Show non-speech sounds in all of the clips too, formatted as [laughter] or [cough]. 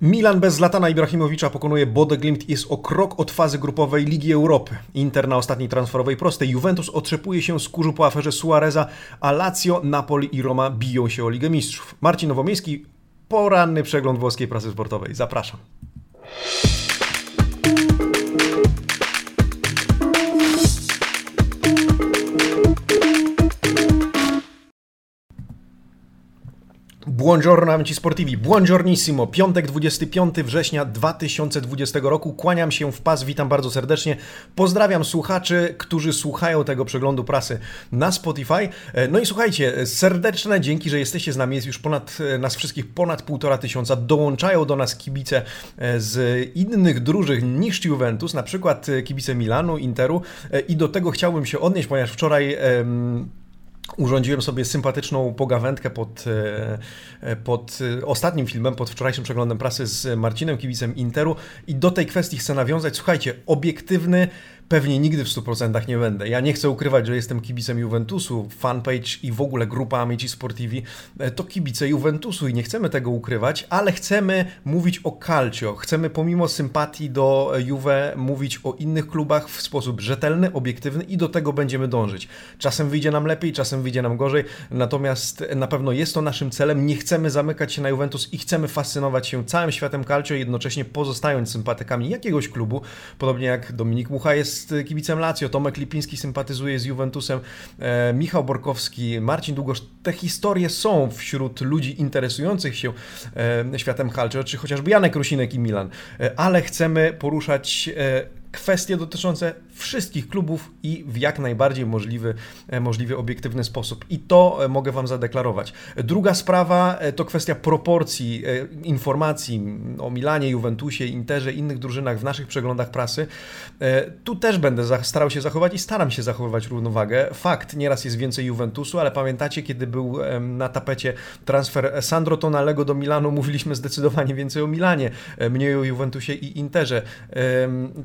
Milan bez Zlatana Ibrahimowicza pokonuje Bodo Glimt jest o krok od fazy grupowej Ligi Europy. Inter na ostatniej transferowej prostej. Juventus otrzepuje się z kurzu po aferze Suareza, a Lazio, Napoli i Roma biją się o Ligę Mistrzów. Marcin Nowomiejski, poranny przegląd włoskiej prasy sportowej. Zapraszam. Buongiorno amici sportivi, buongiornissimo, piątek 25 września 2020 roku, kłaniam się w pas, witam bardzo serdecznie, pozdrawiam słuchaczy, którzy słuchają tego przeglądu prasy na Spotify, no i słuchajcie, serdeczne dzięki, że jesteście z nami, jest już ponad, nas wszystkich ponad półtora tysiąca, dołączają do nas kibice z innych drużyn niż Juventus, na przykład kibice Milanu, Interu. I do tego chciałbym się odnieść, ponieważ wczoraj urządziłem sobie sympatyczną pogawędkę pod, e, pod ostatnim filmem, pod wczorajszym przeglądem prasy z Marcinem Kibicem Interu i do tej kwestii chcę nawiązać. Słuchajcie, obiektywny pewnie nigdy w 100% nie będę. Ja nie chcę ukrywać, że jestem kibicem Juventusu. Fanpage i w ogóle grupa Amici Sportivi e, to kibice Juventusu i nie chcemy tego ukrywać, ale chcemy mówić o calcio. Chcemy pomimo sympatii do Juve mówić o innych klubach w sposób rzetelny, obiektywny i do tego będziemy dążyć. Czasem wyjdzie nam lepiej, czasem wyjdzie nam gorzej, natomiast na pewno jest to naszym celem. Nie chcemy zamykać się na Juventus i chcemy fascynować się całym światem calcio, jednocześnie pozostając sympatykami jakiegoś klubu, podobnie jak Dominik Mucha jest jest kibicem Lazio, Tomek Lipiński sympatyzuje z Juventusem, e, Michał Borkowski, Marcin Długosz. Te historie są wśród ludzi interesujących się e, światem calcio, czy chociażby Janek Rusinek i Milan, e, ale chcemy poruszać kwestie dotyczące wszystkich klubów i w jak najbardziej możliwy, e, możliwy obiektywny sposób. I to e, mogę Wam zadeklarować. Druga sprawa e, to kwestia proporcji informacji o Milanie, Juventusie, Interze, innych drużynach w naszych przeglądach prasy. Tu też będę starał się zachować i staram się zachowywać równowagę. Fakt, nieraz jest więcej Juventusu, ale pamiętacie, kiedy był na tapecie transfer Sandro Tonalego do Milanu, [laughs] mówiliśmy zdecydowanie więcej o Milanie, mniej o Juventusie i Interze.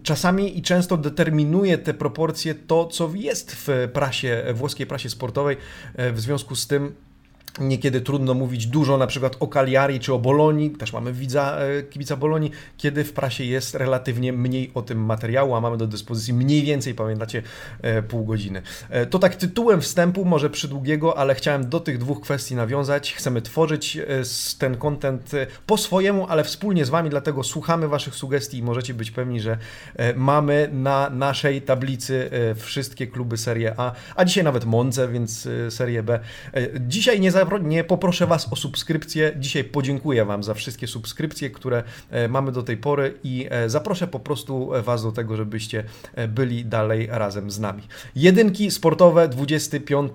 Czasami i często determinuje te proporcje to, co jest w prasie, włoskiej prasie sportowej. E, w związku z tym Niekiedy trudno mówić dużo na przykład o Cagliari czy o Bolonii, też mamy widza e, kibica Bolonii, kiedy w prasie jest relatywnie mniej o tym materiału, a mamy do dyspozycji mniej więcej, pamiętacie, e, pół godziny. E, to tak tytułem wstępu, może przydługiego, ale chciałem do tych dwóch kwestii nawiązać. Chcemy tworzyć ten content po swojemu, ale wspólnie z Wami, dlatego słuchamy Waszych sugestii i możecie być pewni, że mamy na naszej tablicy wszystkie kluby Serie A, a dzisiaj nawet Monce, więc Serie B. Dzisiaj nie za nie poproszę Was o subskrypcję. Dzisiaj podziękuję Wam za wszystkie subskrypcje, które e, mamy do tej pory i e, zaproszę po prostu Was do tego, żebyście e, byli dalej razem z nami. Jedynki sportowe 25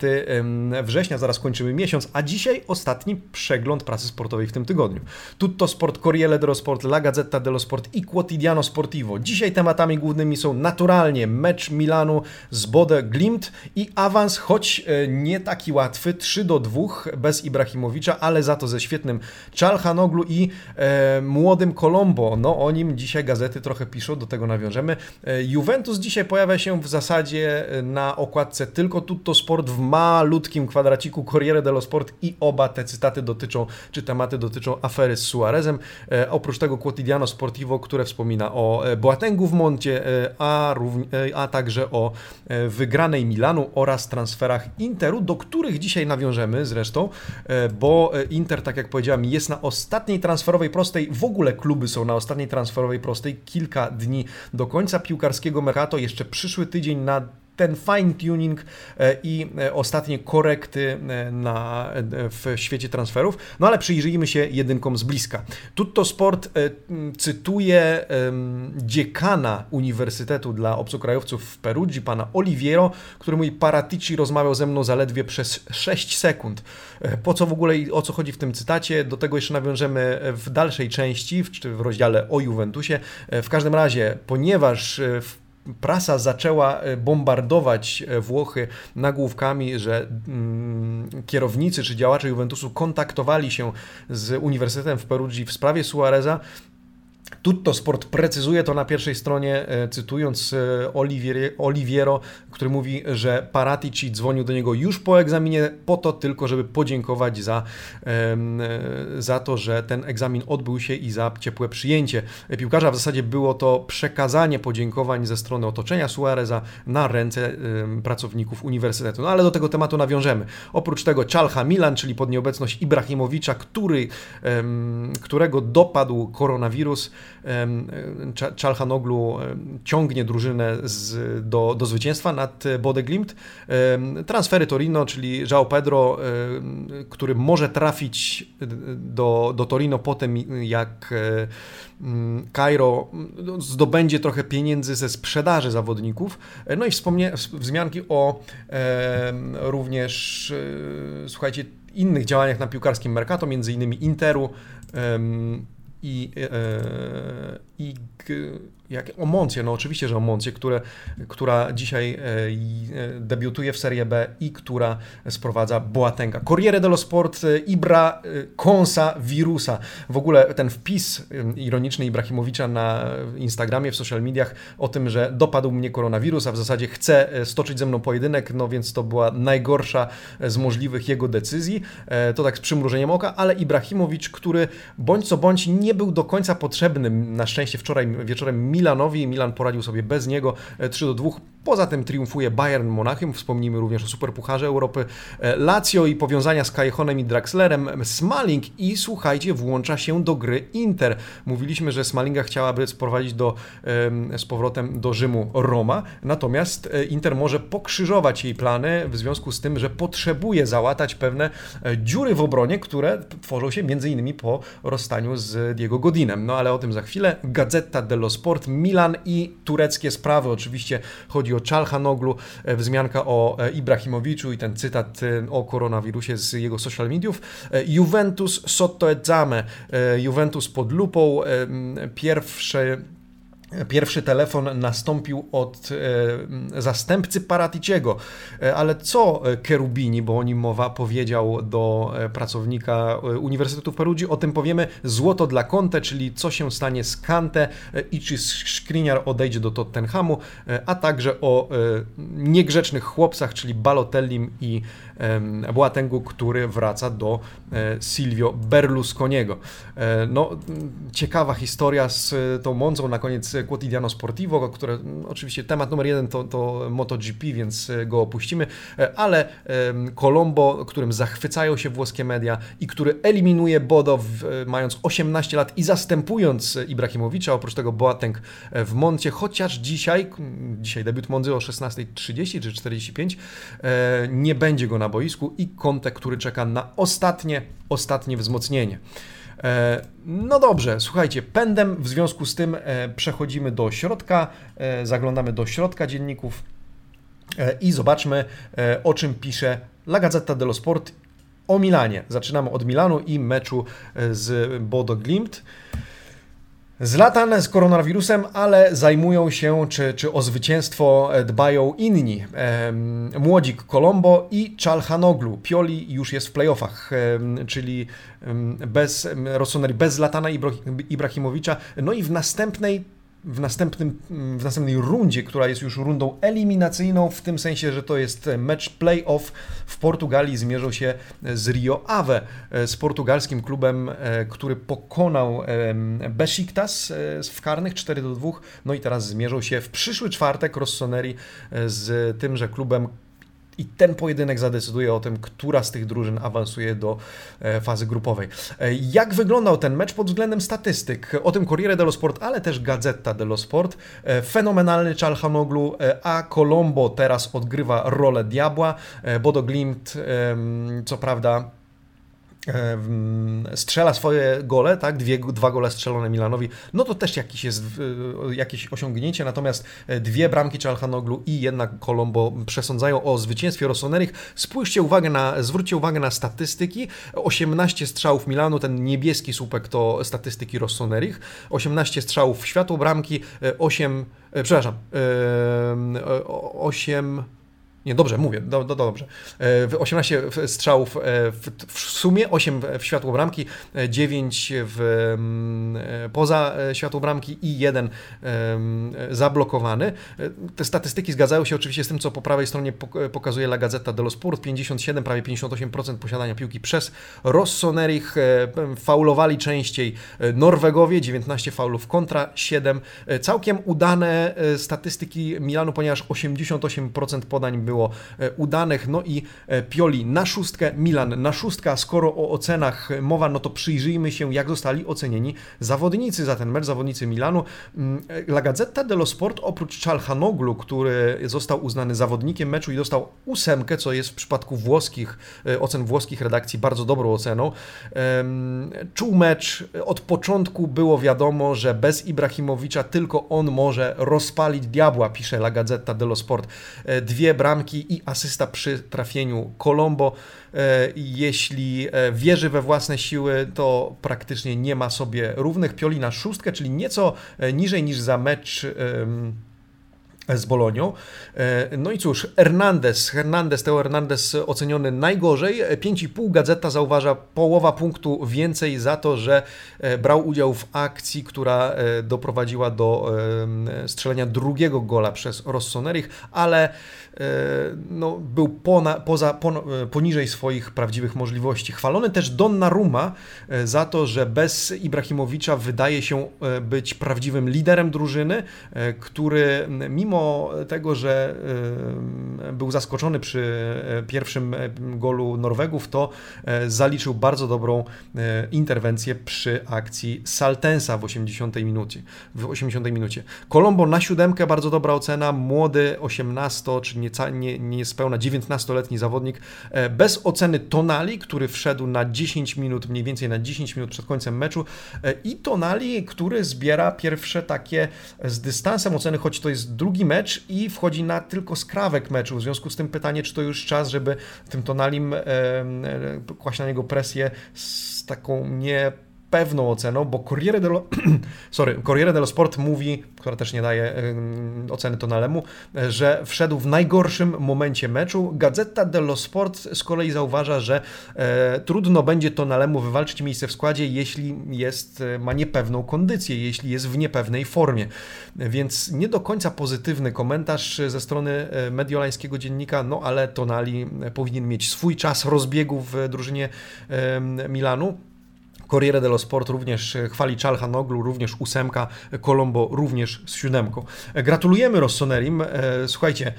września, zaraz kończymy miesiąc, a dzisiaj ostatni przegląd prasy sportowej w tym tygodniu. Tutto Sport, Corriere dello Sport, La Gazzetta dello Sport i Quotidiano Sportivo. Dzisiaj tematami głównymi są naturalnie mecz Milanu z Bode Glimt i awans, choć nie taki łatwy, 3 do 2 bez Ibrahimowicza, ale za to ze świetnym Czalhanoglu i e, młodym Colombo. No o nim dzisiaj gazety trochę piszą, do tego nawiążemy. E, Juventus dzisiaj pojawia się w zasadzie e, na okładce tylko Tutto Sport w malutkim kwadraciku Corriere dello Sport i oba te cytaty dotyczą, czy tematy dotyczą afery z Suarezem. E, oprócz tego Quotidiano Sportivo, które wspomina o e, Boatengu w Moncie, a, a także o wygranej Milanu oraz transferach Interu, do których dzisiaj nawiążemy zresztą. E, bo e, Inter, tak jak powiedziałem, jest na ostatniej transferowej prostej. W ogóle kluby są na ostatniej transferowej prostej. Kilka dni do końca piłkarskiego mercato. Jeszcze przyszły tydzień na ten fine tuning e, i ostatnie korekty na, w świecie transferów. No ale przyjrzyjmy się jedynkom z bliska. Tutto Sport cytuje dziekana Uniwersytetu dla Obcokrajowców w Perugii, pana Oliviero, który mówi Paratici rozmawiał ze mną zaledwie przez 6 sekund. Po co w ogóle i o co chodzi w tym cytacie? Do tego jeszcze nawiążemy w dalszej części, w, w rozdziale o Juventusie. W każdym razie, ponieważ e, prasa zaczęła e, bombardować e, Włochy nagłówkami, że mm, kierownicy czy działacze Juventusu kontaktowali się z Uniwersytetem w Perugii w sprawie Suareza, Tutto Sport precyzuje to na pierwszej stronie, e, cytując e, Oliviero, który mówi, że Paratici dzwonił do niego już po egzaminie, po to tylko, żeby podziękować za, e, za to, że ten egzamin odbył się i za ciepłe przyjęcie piłkarza. W zasadzie było to przekazanie podziękowań ze strony otoczenia Suareza na ręce pracowników uniwersytetu. No ale do tego tematu nawiążemy. Oprócz tego Czalcha Milan, czyli pod nieobecność Ibrahimowicza, który, którego dopadł koronawirus, Czalhanoglu ciągnie drużynę z, do, do zwycięstwa nad Bode Glimt. Transfery Torino, czyli João Pedro, który może trafić do, do Torino potem, jak Cairo zdobędzie trochę pieniędzy ze sprzedaży zawodników. No i wspomnie, wzmianki o e, również, e, słuchajcie, innych działaniach na piłkarskim Mercato, między innymi Interu, e, i, e, i jak, o Moncie, no oczywiście, że o Moncie, które, która dzisiaj e, e, debiutuje w Serie B i która sprowadza Boatenga. Corriere dello Sport, e, Ibra Konsa Virusa. W ogóle ten wpis ironiczny Ibrahimowicza na Instagramie, w social mediach o tym, że dopadł mnie koronawirus, a w zasadzie chce stoczyć ze mną pojedynek, no więc to była najgorsza z możliwych jego decyzji. To tak z przymrużeniem oka, ale Ibrahimowicz, który bądź co bądź nie był do końca potrzebny, na szczęście wczoraj wieczorem Milanowi. Milan poradził sobie bez niego 3 do 2. Poza tym triumfuje Bayern Monachium, wspomnijmy również o Superpucharze Europy, e, Lazio i powiązania z Kajechonem i Draxlerem, Smalling i słuchajcie, włącza się do gry Inter. Mówiliśmy, że Smalinga chciałaby sprowadzić do, z powrotem do Rzymu Roma, natomiast e, Inter może pokrzyżować jej plany w związku z tym, że potrzebuje załatać pewne e, dziury w obronie, które tworzą się między innymi po rozstaniu z Diego Godinem. No ale o tym za chwilę. Gazeta dello Sport, Milan i tureckie sprawy. Oczywiście chodzi o Czalhanoglu, e, wzmianka o e, Ibrahimowiczu i ten cytat e, o koronawirusie z jego social mediów. Juventus sotto esame, Juventus pod lupą, pierwsze Pierwszy telefon nastąpił od e, zastępcy Paraticiego, e, ale co Kerubini, bo o nim mowa, powiedział do e, pracownika Uniwersytetu w Perudzi, o tym powiemy. Złoto dla Conte, czyli co się stanie z Kante i czy Skriniar odejdzie do Tottenhamu, a także o niegrzecznych chłopcach, czyli Balotellim i Boatengu, który wraca do Silvio Berlusconiego. No, ciekawa historia z tą Monzą, na koniec Quotidiano Sportivo, które oczywiście temat numer jeden to, to MotoGP, więc e, go opuścimy, e, ale Colombo, którym zachwycają się włoskie media i który eliminuje Bodo w, mając 18 lat i zastępując Ibrahimowicza, oprócz tego Boateng e, w Moncie, chociaż dzisiaj, dzisiaj debiut Monzy o 16.30 czy 45, nie będzie go na boisku i Conte, który czeka na ostatnie, ostatnie wzmocnienie. E, no dobrze, słuchajcie, pędem w związku z tym e, przechodzimy do środka, e, zaglądamy do środka dzienników i zobaczmy, o czym pisze La Gazzetta dello Sport o Milanie. Zaczynamy od Milanu i meczu z Bodo Glimt. Zlatan z koronawirusem, ale zajmują się, czy, czy o zwycięstwo dbają inni. Młodzik Colombo i Czalhanoglu. Pioli już jest w playoffach, czyli bez Rossoneri, bez Zlatana Ibrahimowicza. No i w następnej w, następnym, w następnej rundzie, która jest już rundą eliminacyjną, w tym sensie, że to jest mecz playoff w Portugalii, zmierzą się z Rio Ave, z portugalskim klubem, e, który pokonał Besiktas e, w karnych 4 do 2, no i teraz zmierzą się w przyszły czwartek Rossoneri e, z tymże klubem, i ten pojedynek zadecyduje o tym, która z tych drużyn awansuje do e, fazy grupowej. E, jak wyglądał ten mecz pod względem statystyk? O tym Corriere dello Sport, ale też Gazeta dello Sport. E, fenomenalny Czalhanoglu, a Colombo teraz odgrywa rolę diabła. Bodo Glimt, co prawda strzela swoje gole, tak, Dwie, dwa gole strzelone Milanowi, no to też jakieś jest jakieś osiągnięcie, natomiast e, dwie bramki Czalhanoglu i jednak Colombo przesądzają o zwycięstwie. Rossonerich. Spójrzcie uwagę na, zwróćcie uwagę na statystyki, 18 strzałów Milanu, ten niebieski słupek to statystyki Rossonerich, 18 strzałów światło bramki, 8, e, e, przepraszam, 8 Nie, dobrze, mówię, do, do, dobrze. 18 strzałów w, w sumie, 8 w światło bramki, 9 w, mm, poza światło bramki i 1 zablokowany. Te statystyki zgadzają się oczywiście z tym, co po prawej stronie pokazuje La Gazzetta dello Sport. 57, prawie 58% posiadania piłki przez Rossonerich. Faulowali częściej Norwegowie, 19 faulów kontra 7. Całkiem udane statystyki Milanu, ponieważ 88% podań było e, udanych. No i e, Pioli na szóstkę, Milan na szóstka. Skoro o ocenach mowa, no to przyjrzyjmy się, jak zostali ocenieni zawodnicy za ten mecz, zawodnicy Milanu. Mm, e, La Gazzetta dello Sport oprócz Czalhanoglu, który został uznany zawodnikiem meczu i dostał ósemkę, co jest w przypadku włoskich, ocen włoskich redakcji bardzo dobrą oceną. Czuł mecz, od początku było wiadomo, że bez Ibrahimowicza tylko on może rozpalić diabła, pisze La Gazzetta dello Sport. Dwie bramki bramki i asysta przy trafieniu Colombo. E, jeśli e, wierzy we własne siły, to praktycznie nie ma sobie równych. Pioli na szóstkę, czyli nieco e, niżej niż za mecz z Bolonią. No i cóż, Hernandez, Hernandez, Teo Hernandez oceniony najgorzej. 5,5 gazeta zauważa połowa punktu więcej za to, że brał udział w akcji, która doprowadziła do strzelenia drugiego gola przez Rossonerich, ale E, no, był pona, poza, pon, e, poniżej swoich prawdziwych możliwości. Chwalony też Donnarumma e, za to, że bez Ibrahimowicza wydaje się być prawdziwym liderem drużyny, który mimo tego, że był zaskoczony przy pierwszym golu Norwegów, to zaliczył bardzo dobrą interwencję przy akcji Saltensa w 80 minucie. W 80 minucie. Colombo na siódemkę, bardzo dobra ocena, młody 18 czy nie, nie, niespełna 19-letni zawodnik, e, bez oceny Tonali, który wszedł na 10 minut, mniej więcej na 10 minut przed końcem meczu e, i Tonali, który zbiera pierwsze takie z dystansem oceny, choć to jest drugi mecz i wchodzi na tylko skrawek meczu. W związku z tym pytanie, czy to już czas, żeby tym Tonalim e, kłaść na niego presję z taką nie pewną oceną, bo Corriere dello, [clears throat] sorry, Corriere dello Sport mówi, która też nie daje oceny Tonalemu, że wszedł w najgorszym momencie meczu. Gazeta dello Sport z kolei zauważa, że e, trudno będzie Tonalemu wywalczyć miejsce w składzie, jeśli jest, e, ma niepewną kondycję, jeśli jest w niepewnej formie. Więc nie do końca pozytywny komentarz ze strony e, mediolańskiego dziennika, no ale Tonali powinien mieć swój czas rozbiegu w drużynie e, Milanu. Corriere dello Sport również chwali Czalhanoglu, również ósemka, Colombo również z siódemką. Gratulujemy Rossonerim. E, słuchajcie,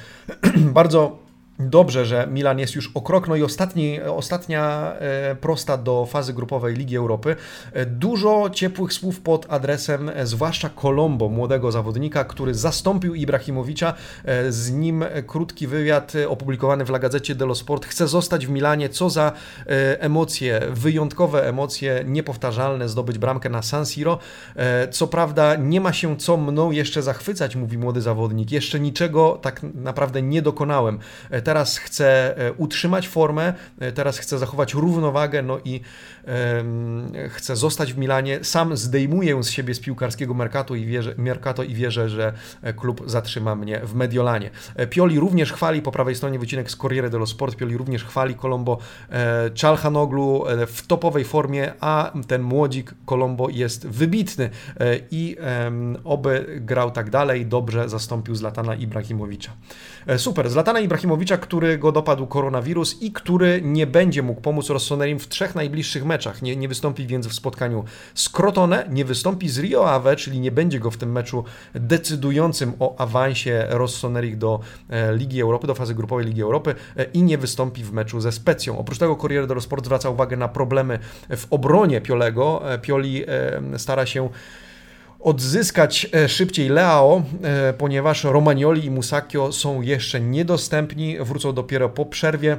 [clears throat] bardzo Dobrze, że Milan jest już o krok. No i ostatni, ostatnia e, prosta do fazy grupowej Ligi Europy. E, dużo ciepłych słów pod adresem, e, zwłaszcza Colombo, młodego zawodnika, który zastąpił Ibrahimowicza. Z nim krótki wywiad opublikowany w La Gazzecie dello Sport. Chce zostać w Milanie. Co za emocje, wyjątkowe emocje, niepowtarzalne, zdobyć bramkę na San Siro. Co prawda nie ma się co mną jeszcze zachwycać, mówi młody zawodnik. Jeszcze niczego tak naprawdę nie dokonałem chce e, utrzymać formę, e, teraz chce zachować równowagę, no i chce zostać w Milanie. Sam zdejmuję z siebie z piłkarskiego Mercato i wierzę, Mercato i wierzę, że e, klub zatrzyma mnie w Mediolanie. Pioli również chwali, po prawej stronie wycinek z Corriere dello Sport, Pioli również chwali Colombo Czalhanoglu w topowej formie, a ten młodzik Colombo jest wybitny i oby grał tak dalej, dobrze zastąpił Zlatana Ibrahimowicza. Super, Zlatana Ibrahimowicza, który go dopadł koronawirus i który nie będzie mógł pomóc Rossonerim w trzech najbliższych meczach. Nie, nie wystąpi więc w spotkaniu z Crotone, nie wystąpi z Rio Ave, czyli nie będzie go w tym meczu decydującym o awansie Rossonerich do e, Ligi Europy, do fazy grupowej Ligi Europy e, i nie wystąpi w meczu ze Specją. Oprócz tego Corriere dello Sport zwraca uwagę na problemy w obronie Piolego. E, Pioli stara się odzyskać szybciej Leao, ponieważ Romagnoli i Musacchio są jeszcze niedostępni, wrócą dopiero po przerwie.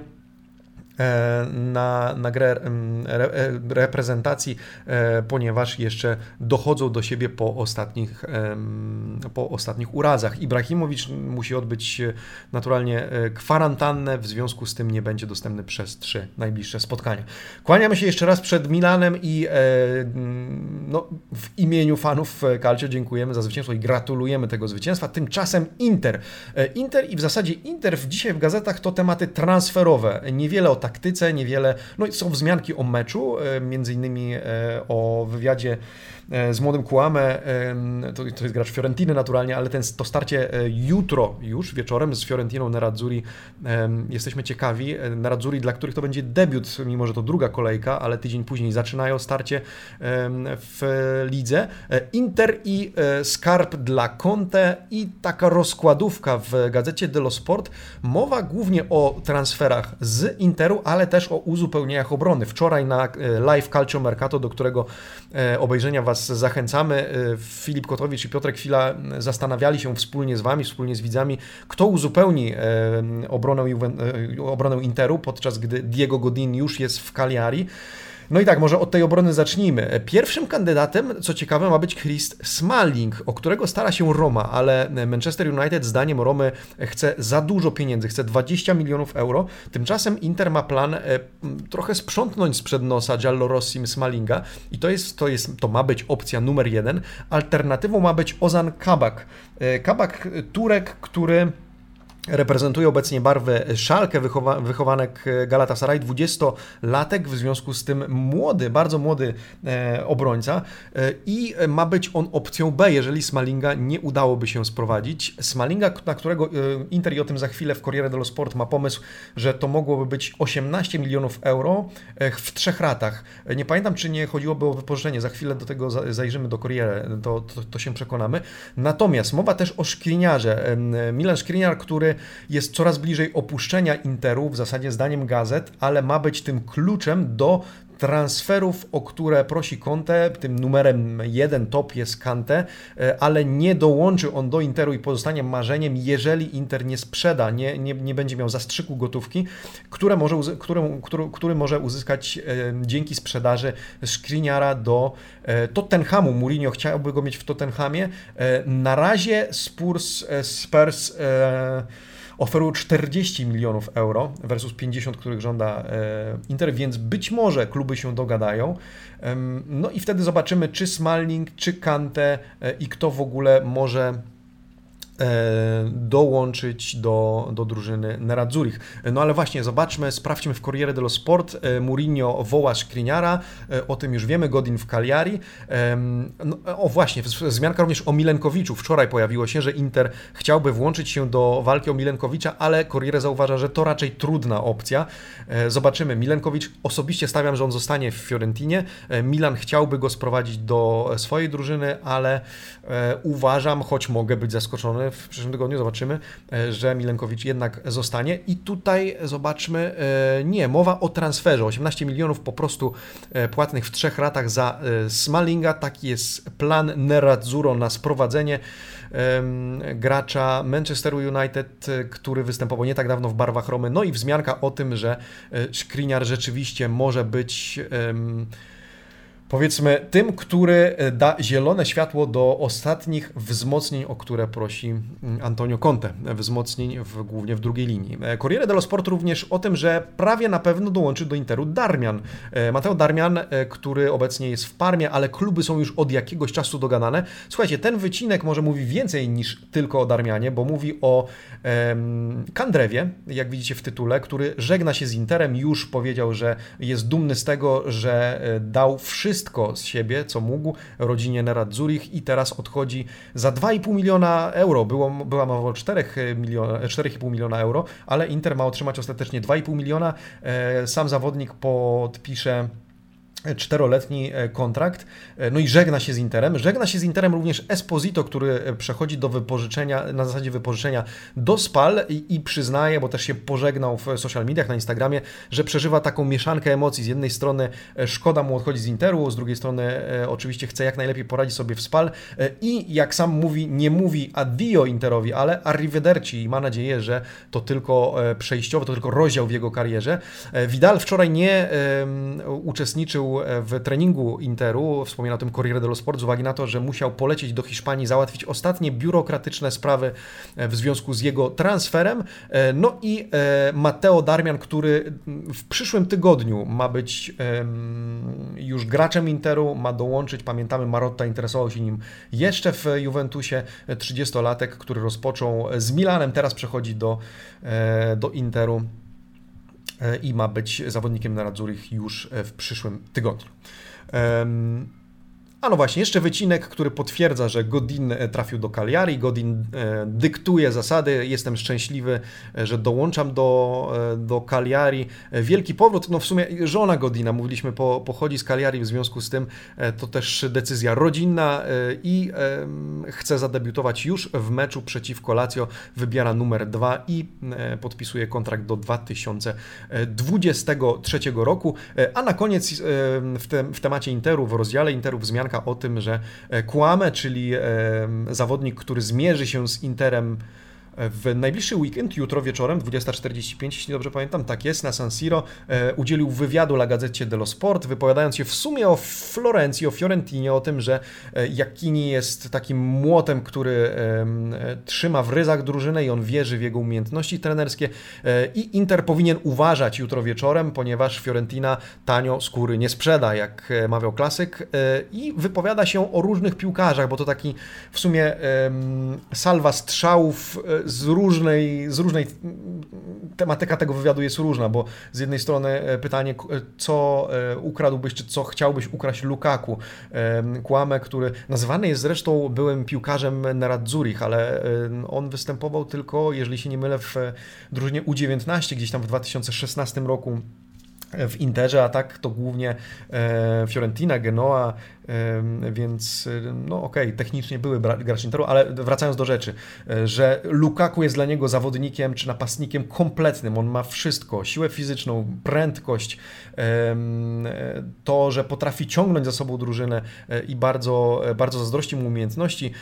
E, na, na grę re, e, reprezentacji, e, ponieważ jeszcze dochodzą do siebie po ostatnich, po ostatnich urazach. Ibrahimowicz musi odbyć naturalnie kwarantannę, w związku z tym nie będzie dostępny przez trzy najbliższe spotkania. Kłaniamy się jeszcze raz przed Milanem i no, w imieniu fanów Calcio dziękujemy za zwycięstwo i gratulujemy tego zwycięstwa. Tymczasem Inter. Inter i w zasadzie Inter dzisiaj w gazetach to tematy transferowe. Niewiele o taktyce, niewiele. No i są wzmianki o meczu, e, między innymi e, o wywiadzie e, z młodym Kłamę, to, to jest gracz Fiorentiny naturalnie, ale ten, to starcie jutro już wieczorem z Fiorentiną Nerazzurri jesteśmy ciekawi. Nerazzurri, dla których to będzie debiut, mimo że to druga kolejka, ale tydzień później zaczynają starcie w lidze. Inter i skarb dla Conte i taka rozkładówka w gazecie dello Sport. Mowa głównie o transferach z Interu, ale też o uzupełnieniach obrony. Wczoraj na e, live Calcio Mercato, do którego e, obejrzenia Was zachęcamy, e, Filip Kotowicz i Piotrek Chwila zastanawiali się wspólnie z Wami, wspólnie z widzami, kto uzupełni obronę, obronę Interu, podczas gdy Diego Godin już jest w Cagliari. No i tak, może od tej obrony zacznijmy. Pierwszym kandydatem, co ciekawe, ma być Chris Smalling, o którego stara się Roma, ale Manchester United zdaniem Romy chce za dużo pieniędzy, chce 20 milionów euro. Tymczasem Inter ma plan e, trochę sprzątnąć sprzed nosa Giallo Rossim Smallinga i to jest, to jest, to ma być opcja numer jeden. Alternatywą ma być Ozan Kabak. E, Kabak Turek, który reprezentuje obecnie barwy Szalkę, wychowa wychowanek Galatasaray, 20-latek, w związku z tym młody, bardzo młody e, obrońca e, i ma być on opcją B, jeżeli Smalinga nie udałoby się sprowadzić. Smalinga, na którego e, Inter i o tym za chwilę w Corriere dello Sport ma pomysł, że to mogłoby być 18 milionów euro e, w trzech ratach. Nie pamiętam, czy nie chodziłoby o wypożyczenie, za chwilę do tego zajrzymy do Corriere, to, to, to się przekonamy. Natomiast mowa też o Szkliniarze. Milan Szkliniar, który jest coraz bliżej opuszczenia Interu, w zasadzie zdaniem gazet, ale ma być tym kluczem do transferów, o które prosi Conte, tym numerem jeden top jest Kante, e, ale nie dołączy on do Interu i pozostanie marzeniem, jeżeli Inter nie sprzeda, nie, nie, nie będzie miał zastrzyku gotówki, które może, które, który, który może uzyskać e, dzięki sprzedaży Skriniara do e, Tottenhamu. Mourinho chciałby go mieć w Tottenhamie. Na razie Spurs, Spurs oferują 40 milionów euro versus 50, których żąda e, Inter, więc być może kluby się dogadają. No i wtedy zobaczymy, czy Smalling, czy Kante e, i kto w ogóle może dołączyć do, do drużyny Nerazzurich. No ale właśnie, zobaczmy, sprawdźmy w Corriere dello Sport. E, Mourinho woła Skriniara, e, o tym już wiemy, Godin w Cagliari. No, o właśnie, wzmianka również o Milenkowiczu. Wczoraj pojawiło się, że Inter chciałby włączyć się do walki o Milenkowicza, ale Corriere zauważa, że to raczej trudna opcja. Zobaczymy. Milenkowicz, osobiście stawiam, że on zostanie w Fiorentinie. Milan chciałby go sprowadzić do swojej drużyny, ale uważam, choć mogę być zaskoczony, w przyszłym tygodniu zobaczymy, e, że Milenkowicz jednak zostanie. I tutaj zobaczmy, e, nie, mowa o transferze. 18 milionów po prostu e, płatnych w trzech ratach za Smalinga. Taki jest plan Nerazzurro na sprowadzenie gracza Manchesteru United, który występował nie tak dawno w barwach Romy. No i wzmianka o tym, że Skriniar rzeczywiście może być powiedzmy tym, który e, da zielone światło do ostatnich wzmocnień, o które prosi Antonio Conte, wzmocnień w, głównie w drugiej linii. E, Corriere dello Sport również o tym, że prawie na pewno dołączy do Interu Darmian. E, Mateo Darmian, który obecnie jest w Parmie, ale kluby są już od jakiegoś czasu dogadane. Słuchajcie, ten wycinek może mówi więcej niż tylko o Darmianie, bo mówi o em, Kandrewie, jak widzicie w tytule, który żegna się z Interem, już powiedział, że jest dumny z tego, że dał wszystko wszystko z siebie, co mógł rodzinie Nerazzurich i teraz odchodzi za 2,5 miliona euro. Było, była mowa o 4 miliona, 4,5 miliona euro, ale Inter ma otrzymać ostatecznie 2,5 miliona. E, sam zawodnik podpisze czteroletni e, kontrakt, e, no i żegna się z Interem. Żegna się z Interem również Esposito, który e, przechodzi do wypożyczenia, na zasadzie wypożyczenia do Spal i, i przyznaje, bo też się pożegnał w social mediach, na Instagramie, że przeżywa taką mieszankę emocji. Z jednej strony szkoda mu odchodzić z Interu, z drugiej strony oczywiście chce jak najlepiej poradzić sobie w Spal i jak sam mówi, nie mówi addio Interowi, ale arrivederci i ma nadzieję, że to tylko przejściowo, to tylko rozdział w jego karierze. Vidal wczoraj nie um, uczestniczył w treningu Interu, wspomina o tym Corriere dello Sport, z uwagi na to, że musiał polecieć do Hiszpanii, załatwić ostatnie biurokratyczne sprawy e, w związku z jego transferem. E, no i e, Matteo Darmian, który w przyszłym tygodniu ma być już graczem Interu, ma dołączyć, pamiętamy, Marotta interesował się nim jeszcze w Juventusie, 30-latek, który rozpoczął z Milanem, teraz przechodzi do, do Interu. I ma być zawodnikiem na Radzurich już e, w przyszłym tygodniu. A no właśnie, jeszcze wycinek, który potwierdza, że Godin e, trafił do Cagliari. Godin e, dyktuje zasady. Jestem szczęśliwy, e, że dołączam do, do. Wielki powrót, no w sumie żona Godina, mówiliśmy, po, pochodzi z Cagliari, w związku z tym to też decyzja rodzinna i chce zadebiutować już w meczu przeciwko Lazio. Wybiera numer dwa i podpisuje kontrakt do 2023 roku. A na koniec w, w temacie Interu, w rozdziale Interu wzmianka o tym, że e, Kłame, czyli zawodnik, który zmierzy się z Interem w najbliższy weekend, jutro wieczorem, 20.45, jeśli dobrze pamiętam, tak jest, na San Siro, e, udzielił wywiadu La Gazzecie dello Sport, wypowiadając się w sumie o Florencji, o Fiorentinie, o tym, że e, Jakini jest takim młotem, który e, trzyma w ryzach drużynę i on wierzy w jego umiejętności trenerskie i Inter powinien uważać jutro wieczorem, ponieważ Fiorentina tanio skóry nie sprzeda, jak mawiał klasyk i wypowiada się o różnych piłkarzach, bo to taki w sumie salwa strzałów z różnej, z różnej tematyka tego wywiadu jest różna, bo z jednej strony e, pytanie, e, co e, ukradłbyś, czy co chciałbyś ukraść Lukaku, Kłamę, który nazywany jest zresztą byłym piłkarzem Nerazzurich, ale on występował tylko, jeżeli się nie mylę, w drużynie U19 gdzieś tam w 2016 roku w Interze, a tak to głównie Fiorentina, Genoa, więc no okej, okay, technicznie były gracze Interu, ale wracając do rzeczy, e, że Lukaku jest dla niego zawodnikiem czy napastnikiem kompletnym, on ma wszystko, siłę fizyczną, prędkość, to, że potrafi ciągnąć za sobą drużynę e, i bardzo, e, bardzo zazdrości mu umiejętności,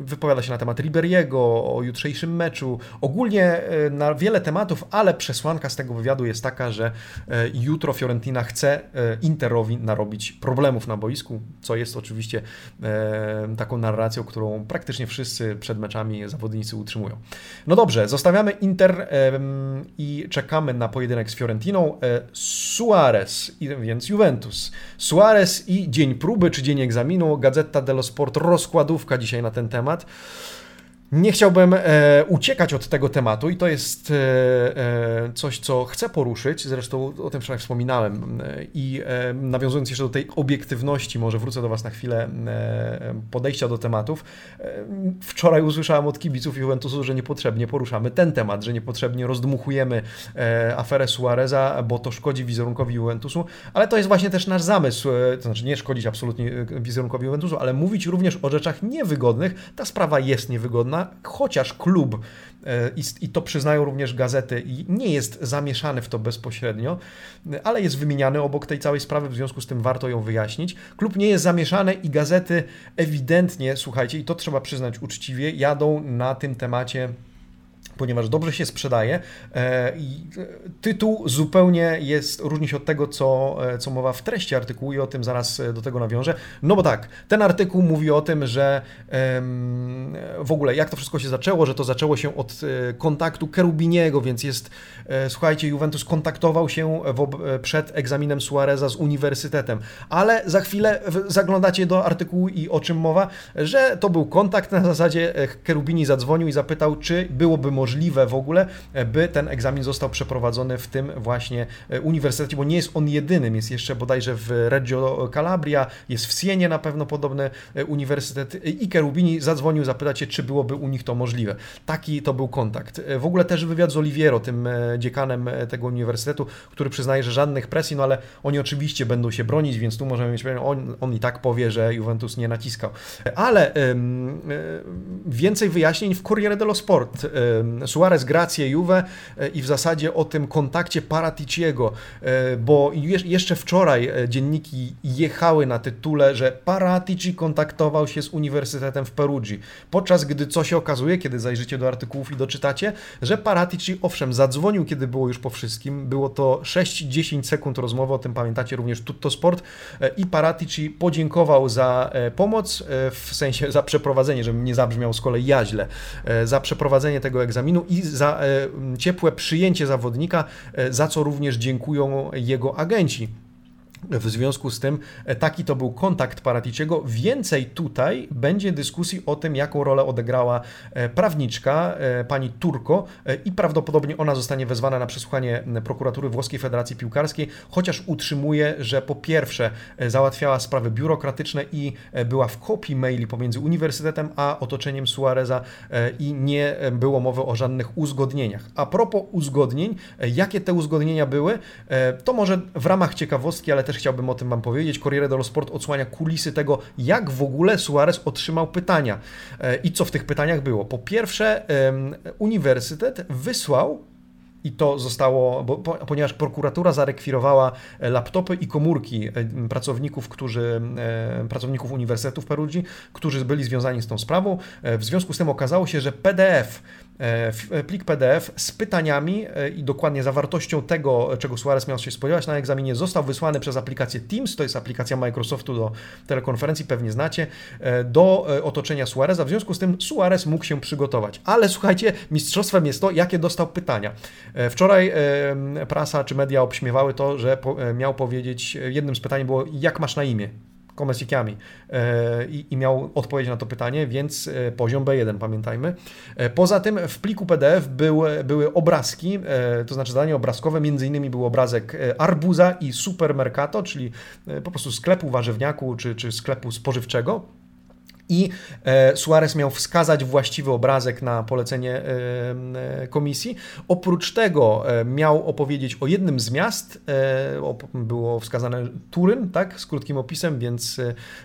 wypowiada się na temat Riberiego, o jutrzejszym meczu, ogólnie na wiele tematów, ale przesłanka z tego wywiadu jest taka, że jutro Fiorentina chce Interowi narobić problemów na boisku, co jest oczywiście e, taką narracją, którą praktycznie wszyscy przed meczami zawodnicy utrzymują. No dobrze, zostawiamy Inter i czekamy na pojedynek z Fiorentiną. E, Suarez, więc Juventus. Suarez i dzień próby, czy dzień egzaminu. Gazeta dello Sport, rozkładówka dzisiaj na ten temat. Nie chciałbym e, uciekać od tego tematu i to jest e, e, coś, co chcę poruszyć, zresztą o tym wczoraj wspominałem e, i e, nawiązując jeszcze do tej obiektywności, może wrócę do Was na chwilę e, podejścia do tematów. Wczoraj usłyszałem od kibiców Juventusu, że niepotrzebnie poruszamy ten temat, że niepotrzebnie rozdmuchujemy aferę Suareza, bo to szkodzi wizerunkowi Juventusu, ale to jest właśnie też nasz zamysł, to znaczy nie szkodzić absolutnie wizerunkowi Juventusu, ale mówić również o rzeczach niewygodnych. Ta sprawa jest niewygodna, chociaż klub, e, i to przyznają również gazety, nie jest zamieszany w to bezpośrednio, ale jest wymieniany obok tej całej sprawy, w związku z tym warto ją wyjaśnić. Klub nie jest zamieszany i gazety ewidentnie, słuchajcie, i to trzeba przyznać uczciwie, jadą na tym temacie ponieważ dobrze się sprzedaje. E, I tytuł zupełnie jest, różni się od tego, co, e, co mowa w treści artykułu i o tym zaraz e, do tego nawiążę. No bo tak, ten artykuł mówi o tym, że w ogóle jak to wszystko się zaczęło, że to zaczęło się od kontaktu Kerubiniego, więc jest, słuchajcie, Juventus kontaktował się przed egzaminem Suareza z uniwersytetem, ale za chwilę zaglądacie do artykułu i o czym mowa, że to był kontakt na zasadzie Kerubini zadzwonił i zapytał, czy byłoby możliwe możliwe w ogóle, by ten egzamin został przeprowadzony w tym właśnie uniwersytecie, bo nie jest on jedynym, jest jeszcze bodajże w Reggio Calabria, jest w Sienie na pewno podobny uniwersytet i Cherubini zadzwonił zapytać się, czy byłoby u nich to możliwe. Taki to był kontakt. W ogóle też wywiad z Oliviero, tym dziekanem tego uniwersytetu, który przyznaje, że żadnych presji, no ale oni oczywiście będą się bronić, więc tu możemy mieć pewien, on, on i tak powie, że Juventus nie naciskał. Ale ym, więcej wyjaśnień w Corriere dello Sport. Ym, Suarez, Gracie, Juve y, i w zasadzie o tym kontakcie Paraticiego, y, bo jeszcze wczoraj e, dzienniki jechały na tytule, że Paratici kontaktował się z Uniwersytetem w Perugii, podczas gdy co się okazuje, kiedy zajrzycie do artykułów i doczytacie, że Paratici owszem zadzwonił, kiedy było już po wszystkim, było to 6-10 sekund rozmowy, o tym pamiętacie również Tutto Sport e, i Paratici podziękował za e, pomoc, e, w sensie za przeprowadzenie, żebym nie zabrzmiał z kolei jaźle, za przeprowadzenie tego egzaminu i za ciepłe przyjęcie zawodnika, za co również dziękują jego agenci. W związku z tym e, taki to był kontakt Paraticiego. Więcej tutaj będzie dyskusji o tym, jaką rolę odegrała e, prawniczka e, pani Turko i prawdopodobnie ona zostanie wezwana na przesłuchanie prokuratury Włoskiej Federacji Piłkarskiej, chociaż utrzymuje, że po pierwsze załatwiała sprawy biurokratyczne i była w kopii maili pomiędzy uniwersytetem a otoczeniem Suareza i nie było mowy o żadnych uzgodnieniach. A propos uzgodnień, jakie te uzgodnienia były, to może w ramach ciekawostki, ale też chciałbym o tym Wam powiedzieć. Corriere dello Sport odsłania kulisy tego, jak w ogóle Suarez otrzymał pytania e, i co w tych pytaniach było. Po pierwsze, uniwersytet wysłał i to zostało, bo, ponieważ prokuratura zarekwirowała e, laptopy i komórki e, pracowników, którzy, pracowników Uniwersytetu w Perugii, którzy byli związani z tą sprawą. W związku z tym okazało się, że PDF plik PDF z pytaniami e, i dokładnie zawartością tego, czego Suarez miał się spodziewać na egzaminie, został wysłany przez aplikację Teams, to jest aplikacja Microsoftu do telekonferencji, pewnie znacie, do otoczenia Suareza. W związku z tym Suarez mógł się przygotować. Ale słuchajcie, mistrzostwem jest to, jakie dostał pytania. Wczoraj prasa czy media obśmiewały to, że miał powiedzieć, jednym z pytań było, jak masz na imię? Komesikiami e, i, i miał odpowiedź na to pytanie, więc e, poziom B1 pamiętajmy. E, poza tym w pliku PDF były, były obrazki, to znaczy zadanie obrazkowe, między innymi był obrazek arbuza i supermercato, czyli po prostu sklepu warzywniaku czy, czy sklepu spożywczego i e, Suarez miał wskazać właściwy obrazek na polecenie e, e, komisji. Oprócz tego miał opowiedzieć o jednym z miast, było wskazane Turyn, tak, z krótkim opisem, więc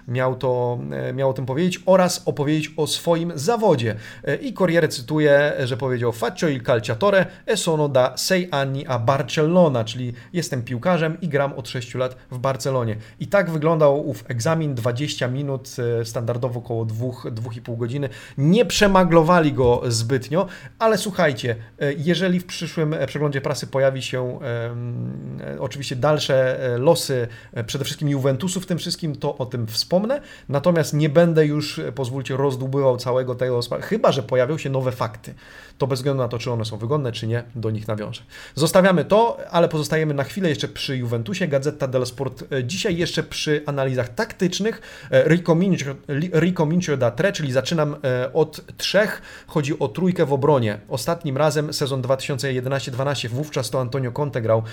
miał, to, miał o tym powiedzieć oraz opowiedzieć o swoim zawodzie. I Corriere cytuje, że powiedział Faccio il calciatore e sono da sei anni a Barcellona, czyli jestem piłkarzem i gram od 6 lat w Barcelonie. I tak wyglądał ów egzamin, 20 minut, standardowo około 2-2,5 godziny. Nie przemaglowali go zbytnio, ale słuchajcie, e, jeżeli w przyszłym e, przeglądzie prasy pojawi się e, oczywiście dalsze losy, przede wszystkim Juventusu w tym wszystkim, to o tym wspomnę. Natomiast nie będę już, pozwólcie, rozdłubywał całego tego, chyba że pojawią się nowe fakty. To bez względu na to, czy one są wygodne, czy nie, do nich nawiążę. Zostawiamy to, ale pozostajemy na chwilę jeszcze przy Juventusie. Gazeta dello Sport dzisiaj jeszcze przy analizach taktycznych. Rico Mincio, Rico Mincio da tre, czyli zaczynam e, od trzech. Chodzi o trójkę w obronie. Ostatnim razem sezon 2011-12, wówczas to Antonio Conte grał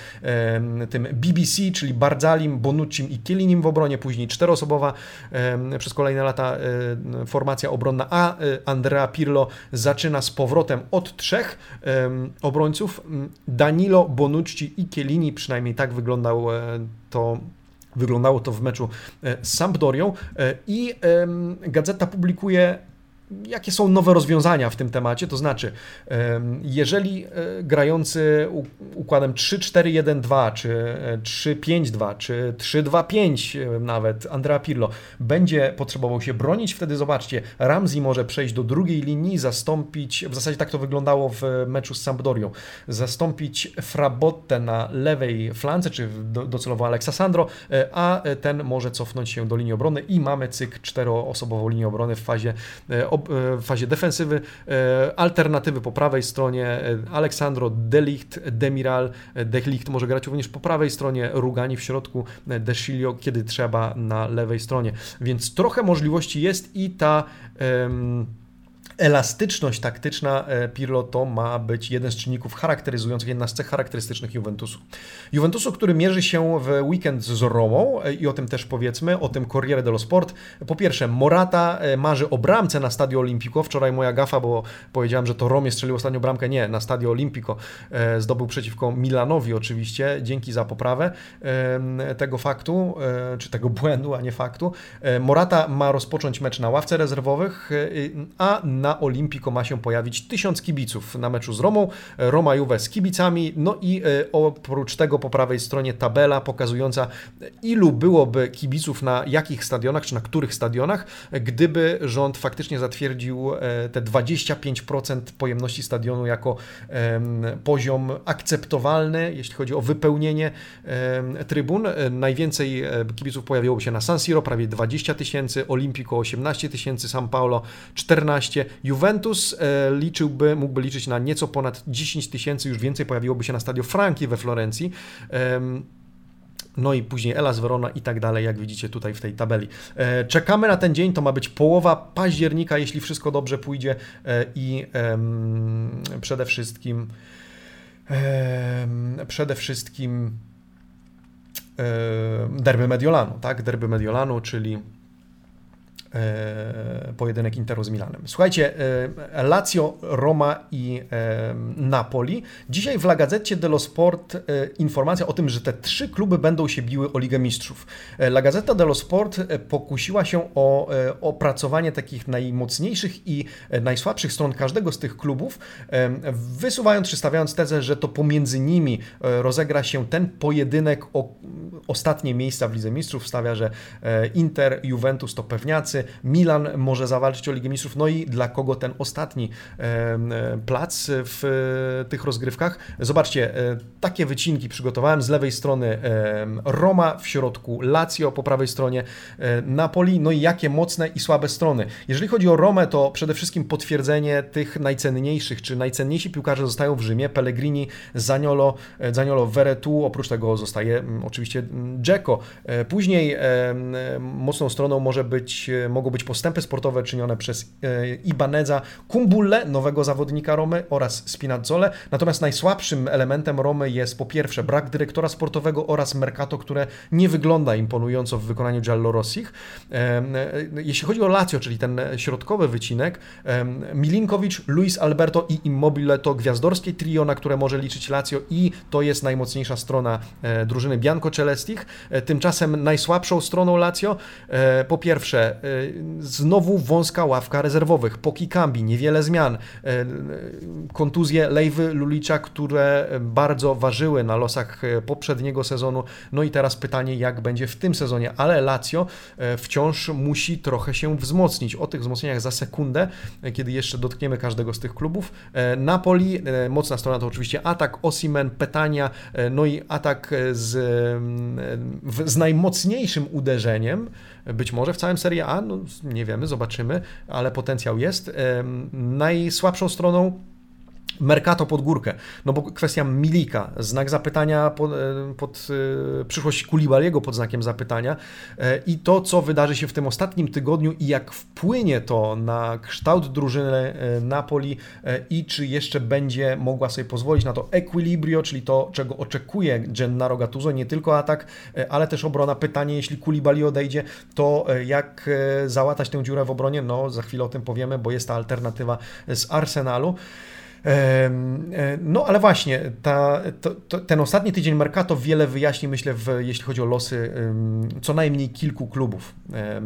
tym BBC, czyli Barzalim, Bonuccim i Kielinim w obronie, później czteroosobowa przez kolejne lata e, formacja obronna, a e, Andrea Pirlo zaczyna z powrotem od trzech obrońców. Danilo, Bonucci i Kielini, przynajmniej tak wyglądał to Wyglądało to w meczu e, z Sampdorią e, i gazeta publikuje jakie są nowe rozwiązania w tym temacie, to znaczy, jeżeli e, grający układem 3-4-1-2, czy 3-5-2, czy 3-2-5 nawet Andrea Pirlo będzie potrzebował się bronić, wtedy zobaczcie, Ramsey może przejść do drugiej linii, zastąpić, w zasadzie tak to wyglądało w meczu z Sampdorią, zastąpić Frabotte na lewej flance, czy docelowo Alexa Sandro, e, a ten może cofnąć się do linii obrony i mamy cykl czteroosobową linię obrony w fazie obrony. E, w fazie defensywy. E, alternatywy po prawej stronie e, Aleksandro Delicht, Demiral, Delicht może grać również po prawej stronie, Rugani w środku, Desilio kiedy trzeba na lewej stronie. Więc trochę możliwości jest i ta elastyczność taktyczna e, Pirlo to ma być jeden z czynników charakteryzujących, jedna z cech charakterystycznych Juventusu. Juventusu, który mierzy się w weekend z Romą e, i o tym też powiedzmy, o tym Corriere dello Sport. Po pierwsze, Morata e, marzy o bramce na Stadio Olimpico. Wczoraj moja gafa, bo powiedziałem, że to Romie strzelił ostatnią bramkę. Nie, na Stadio Olimpico zdobył przeciwko Milanowi oczywiście. Dzięki za poprawę tego faktu, czy tego błędu, a nie faktu. Morata ma rozpocząć mecz na ławce rezerwowych, a na na Olimpico ma się pojawić tysiąc kibiców na meczu z Romą, Roma Juve z kibicami, no i e, oprócz tego po prawej stronie tabela pokazująca ilu byłoby kibiców na jakich stadionach, czy na których stadionach, gdyby rząd faktycznie zatwierdził e, te 25% pojemności stadionu jako poziom akceptowalny, jeśli chodzi o wypełnienie trybun. E, najwięcej kibiców pojawiłoby się na San Siro, prawie 20 tysięcy, Olimpico 18 tysięcy, San Paulo 14, Juventus e, liczyłby, mógłby liczyć na nieco ponad 10 tysięcy, już więcej pojawiłoby się na stadio Franki we Florencji. No i później Elas Verona i tak dalej, jak widzicie tutaj w tej tabeli. E, czekamy na ten dzień, to ma być połowa października, jeśli wszystko dobrze pójdzie e, i przede wszystkim przede wszystkim derby Mediolanu, tak? Derby Mediolanu, czyli pojedynek Interu z Milanem. Słuchajcie, e, Lazio, Roma i e, Napoli. Dzisiaj w La Gazzetta dello Sport informacja o tym, że te trzy kluby będą się biły o Ligę Mistrzów. La Gazzetta dello Sport pokusiła się o opracowanie takich najmocniejszych i najsłabszych stron każdego z tych klubów, wysuwając czy stawiając tezę, że to pomiędzy nimi rozegra się ten pojedynek o ostatnie miejsca w Lidze Mistrzów. Stawia, że Inter, Juventus to pewniacy, Milan może zawalczyć o Ligę Mistrzów, no i dla kogo ten ostatni plac w tych rozgrywkach. Zobaczcie, e, takie wycinki przygotowałem z lewej strony Roma, w środku Lazio, po prawej stronie e, Napoli, no i jakie mocne i słabe strony. Jeżeli chodzi o Romę, to przede wszystkim potwierdzenie tych najcenniejszych, czy najcenniejsi piłkarze zostają w Rzymie, Pellegrini, Zaniolo, e, Zaniolo Veretu, oprócz tego zostaje oczywiście Dzeko. Później mocną stroną może być mogą być postępy sportowe czynione przez e, Ibaneza, Kumbulle, nowego zawodnika Romy oraz Spinazzole. Natomiast najsłabszym elementem Romy jest po pierwsze brak dyrektora sportowego oraz Mercato, które nie wygląda imponująco w wykonaniu Giallorossich. E, e, jeśli chodzi o Lazio, czyli ten środkowy wycinek, Milinkowicz, Luis Alberto i Immobile to gwiazdorskie trio, na które może liczyć Lazio i to jest najmocniejsza strona drużyny Bianco Celestich. Tymczasem najsłabszą stroną Lazio po pierwsze znowu wąska ławka rezerwowych. Po Kikambi niewiele zmian. E, kontuzje Lejwy Lulicza, które bardzo ważyły na losach e, poprzedniego sezonu. No i teraz pytanie, jak będzie w tym sezonie. Ale Lazio e, wciąż musi trochę się wzmocnić. O tych wzmocnieniach za sekundę, kiedy jeszcze dotkniemy każdego z tych klubów. Napoli, mocna strona to oczywiście atak, Osimen, Petania, no i atak z, z najmocniejszym uderzeniem, być może w całym Serie A, no nie wiemy, zobaczymy, ale potencjał jest. Najsłabszą stroną Mercato pod górkę, no bo kwestia Milika, znak zapytania pod, e, pod e, przyszłość Kulibaliego pod znakiem zapytania e, i to, co wydarzy się w tym ostatnim tygodniu i jak wpłynie to na kształt drużyny Napoli i czy jeszcze będzie mogła sobie pozwolić na to equilibrio, czyli to, czego oczekuje Gennaro Gattuso, nie tylko atak, ale też obrona. Pytanie, jeśli Kulibali odejdzie, to jak załatać tę dziurę w obronie? No, za chwilę o tym powiemy, bo jest ta alternatywa z Arsenalu. E, no ale właśnie, ta, to, to, ten ostatni tydzień Mercato wiele wyjaśni, myślę, w, jeśli chodzi o losy co najmniej kilku klubów.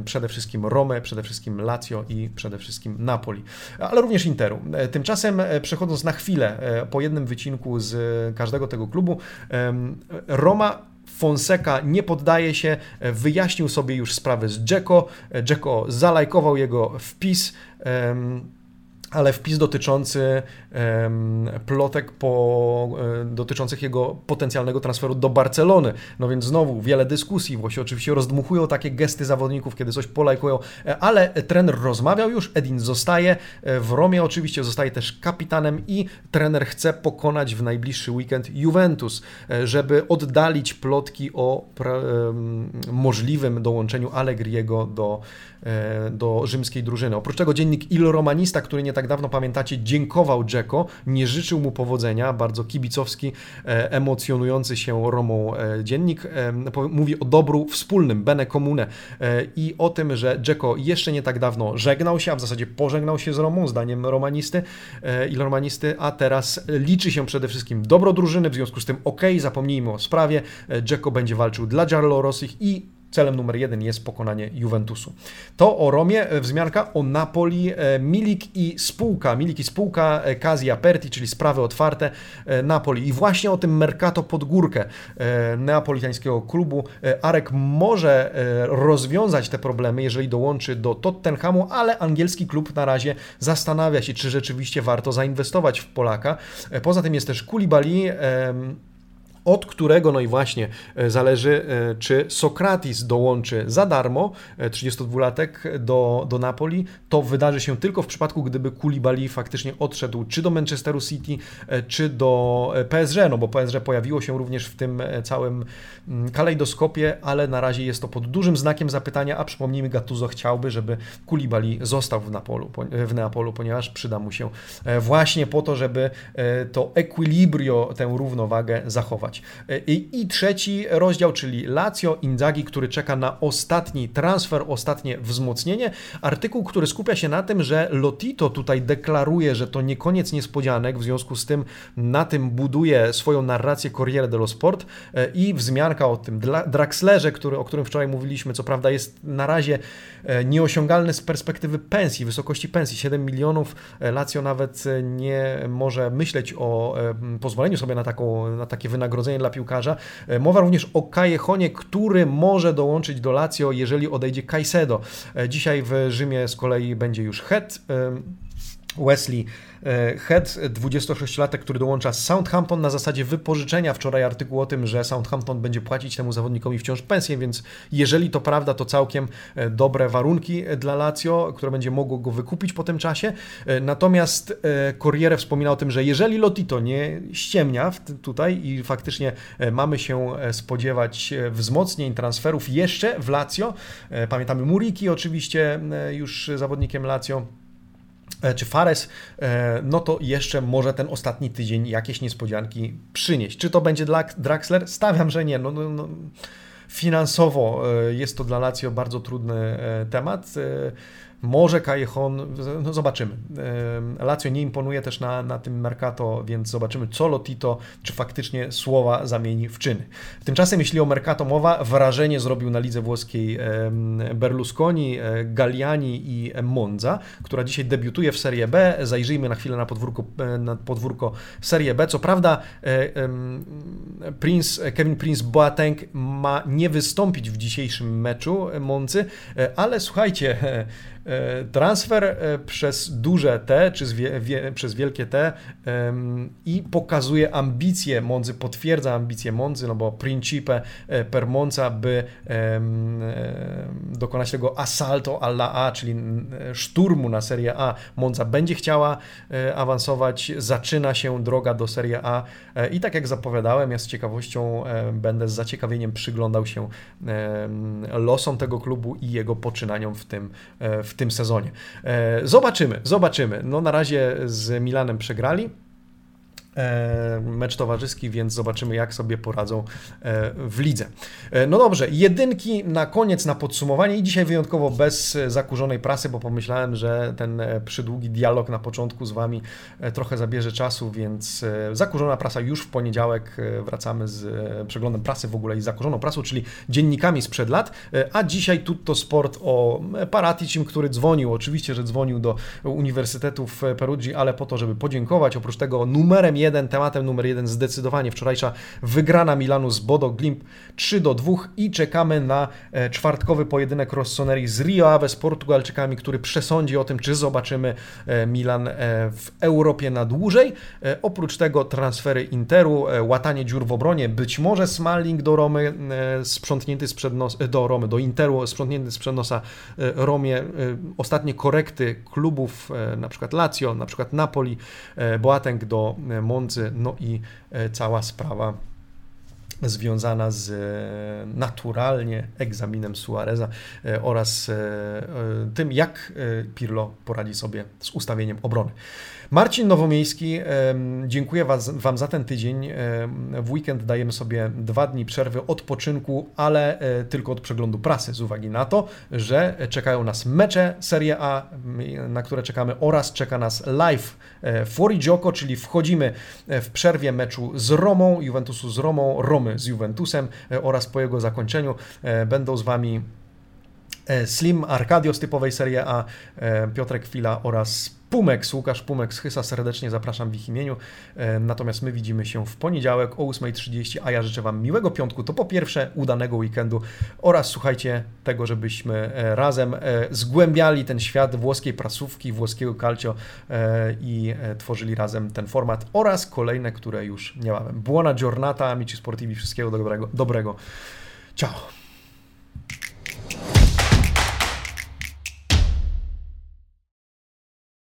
Przede wszystkim Rome, przede wszystkim Lazio i przede wszystkim Napoli, ale również Interu. E, tymczasem e, przechodząc na chwilę po jednym wycinku z każdego tego klubu, Roma Fonseca nie poddaje się, wyjaśnił sobie już sprawę z Dzeko. Dzeko zalajkował jego wpis ale wpis dotyczący um, plotek po, um, dotyczących jego potencjalnego transferu do Barcelony. No więc znowu wiele dyskusji, właśnie oczywiście rozdmuchują takie gesty zawodników, kiedy coś polajkują, e, ale trener rozmawiał już, Edin zostaje e, w Romie, oczywiście zostaje też kapitanem i trener chce pokonać w najbliższy weekend Juventus, e, żeby oddalić plotki o um, możliwym dołączeniu Allegriego do, do rzymskiej drużyny. Oprócz tego dziennik Il Romanista, który nie tak tak dawno pamiętacie, dziękował Dzeko, nie życzył mu powodzenia, bardzo kibicowski, emocjonujący się Romą dziennik. Mówi o dobru wspólnym, bene comune i o tym, że Dzeko jeszcze nie tak dawno żegnał się, a w zasadzie pożegnał się z Romą, zdaniem romanisty i romanisty, a teraz liczy się przede wszystkim dobro drużyny, w związku z tym ok, zapomnijmy o sprawie, Dzeko będzie walczył dla Giancarlo Rossich i celem numer jeden jest pokonanie Juventusu. To o Romie, e, wzmianka o Napoli, e, Milik i spółka, Milik i spółka e, Casi Aperti, czyli sprawy otwarte Napoli. I właśnie o tym Mercato pod górkę neapolitańskiego klubu Arek może rozwiązać te problemy, jeżeli dołączy do Tottenhamu, ale angielski klub na razie zastanawia się, czy rzeczywiście warto zainwestować w Polaka. Poza tym jest też Koulibaly, od którego, no i właśnie, e, zależy, e, czy Sokratis dołączy za darmo, 32-latek, e, do, do Napoli. To wydarzy się tylko w przypadku, gdyby Koulibaly faktycznie odszedł czy do Manchesteru City, czy do PSG, no bo PSG pojawiło się również w tym całym mm, kalejdoskopie, ale na razie jest to pod dużym znakiem zapytania, a przypomnijmy, Gattuso chciałby, żeby Koulibaly został w, Napolu, w Neapolu, ponieważ przyda mu się właśnie po to, żeby to equilibrio, tę równowagę zachować. E, I, I, trzeci rozdział, czyli Lazio Inzaghi, który czeka na ostatni transfer, ostatnie wzmocnienie. Artykuł, który skupia się na tym, że Lotito tutaj deklaruje, że to nie koniec niespodzianek, w związku z tym na tym buduje swoją narrację Corriere dello Sport e, i wzmianka o tym Draxlerze, który, o którym wczoraj mówiliśmy, co prawda jest na razie e, nieosiągalny z perspektywy pensji, wysokości pensji, 7 milionów. Lazio nawet nie może myśleć o pozwoleniu sobie na, taką, na takie wynagrodzenie wynagrodzenie dla piłkarza. E, mowa również o Kajehonie, który może dołączyć do Lazio, jeżeli odejdzie Caicedo. E, dzisiaj w Rzymie z kolei będzie już Het. Wesley e, Head, 26-latek, który dołącza z Southampton na zasadzie wypożyczenia. Wczoraj artykuł o tym, że Southampton będzie płacić temu zawodnikowi wciąż pensję, więc jeżeli to prawda, to całkiem e, dobre warunki dla Lazio, które będzie mogło go wykupić po tym czasie. E, natomiast Corriere wspomina o tym, że jeżeli Lotito nie ściemnia tutaj i faktycznie mamy się spodziewać wzmocnień, transferów jeszcze w Lazio, pamiętamy Muriki oczywiście już zawodnikiem Lazio, E, czy Fares, e, no to jeszcze może ten ostatni tydzień jakieś niespodzianki przynieść. Czy to będzie dla Draxler? Stawiam, że nie. No, no, no. Finansowo e, jest to dla Lazio bardzo trudny temat. Może Callejon, no zobaczymy. Lazio nie imponuje też na, na tym Mercato, więc zobaczymy, co Lotito, czy faktycznie słowa zamieni w czyny. Tymczasem, jeśli o Mercato mowa, wrażenie zrobił na lidze włoskiej Berlusconi, e, Galliani i Monza, która dzisiaj debiutuje w Serie B. Zajrzyjmy na chwilę na podwórko, e, na podwórko Serie B. Co prawda e, Prince, Kevin Prince Boateng ma nie wystąpić w dzisiejszym meczu Moncy, ale słuchajcie, [laughs] transfer e, przez duże T, czy wie, wie, przez wielkie T i pokazuje ambicje Monzy, potwierdza ambicje Monzy, no bo Principe e, per Monza, by dokonać tego assalto alla A, czyli szturmu na Serie A. Monza będzie chciała awansować, zaczyna się droga do Serie A i tak jak zapowiadałem, ja z ciekawością będę z zaciekawieniem przyglądał się losom tego klubu i jego poczynaniom w tym, w w tym sezonie. E, zobaczymy, zobaczymy. No na razie z Milanem przegrali. E, mecz towarzyski, więc zobaczymy, jak sobie poradzą e, w lidze. E, no dobrze, jedynki na koniec, na podsumowanie i dzisiaj wyjątkowo bez zakurzonej prasy, bo pomyślałem, że ten przydługi dialog na początku z Wami trochę zabierze czasu, więc zakurzona prasa już w poniedziałek wracamy z przeglądem prasy w ogóle i zakurzoną prasą, czyli dziennikami sprzed lat, a dzisiaj Tutto Sport o Paraticim, który dzwonił, oczywiście, że dzwonił do Uniwersytetu w Perugii, ale po to, żeby podziękować, oprócz tego numerem jeden, tematem numer jeden zdecydowanie wczorajsza wygrana Milanu z Bodo Glimp 3 do 2 i czekamy na e, czwartkowy pojedynek Rossoneri z Rio Ave z Portugalczykami, który przesądzi o tym, czy zobaczymy e, Milan e, w Europie na dłużej. Oprócz tego transfery Interu, łatanie dziur w obronie, być może Smalling do Romy sprzątnięty z nosa, do Romy, do Interu sprzątnięty z nosa Romie, ostatnie korekty klubów, na przykład Lazio, na przykład Napoli, Boateng do No i e, cała sprawa związana z naturalnie egzaminem Suareza oraz tym, jak Pirlo poradzi sobie z ustawieniem obrony. Marcin Nowomiejski, dziękuję Wam za ten tydzień. W weekend dajemy sobie dwa dni przerwy odpoczynku, ale e, tylko od przeglądu prasy, z uwagi na to, że czekają nas mecze Serie A, na które czekamy, oraz czeka nas live e, Fuori Gioco, czyli wchodzimy e, w przerwie meczu z Romą, Juventusu z Romą, Romy z Juventusem oraz po jego zakończeniu będą z Wami Slim Arkadio z typowej Serie A, Piotrek Chwila oraz Pumex, Łukasz Pumex, Chysa serdecznie zapraszam w ich imieniu. E, natomiast my widzimy się w poniedziałek o 8.30, a ja życzę Wam miłego piątku. To po pierwsze udanego weekendu oraz słuchajcie tego, żebyśmy e, razem e, zgłębiali ten świat włoskiej prasówki, włoskiego calcio i tworzyli razem ten format oraz kolejne, które już niebawem. Buona giornata, amici sportivi, wszystkiego dobrego. dobrego. Ciao!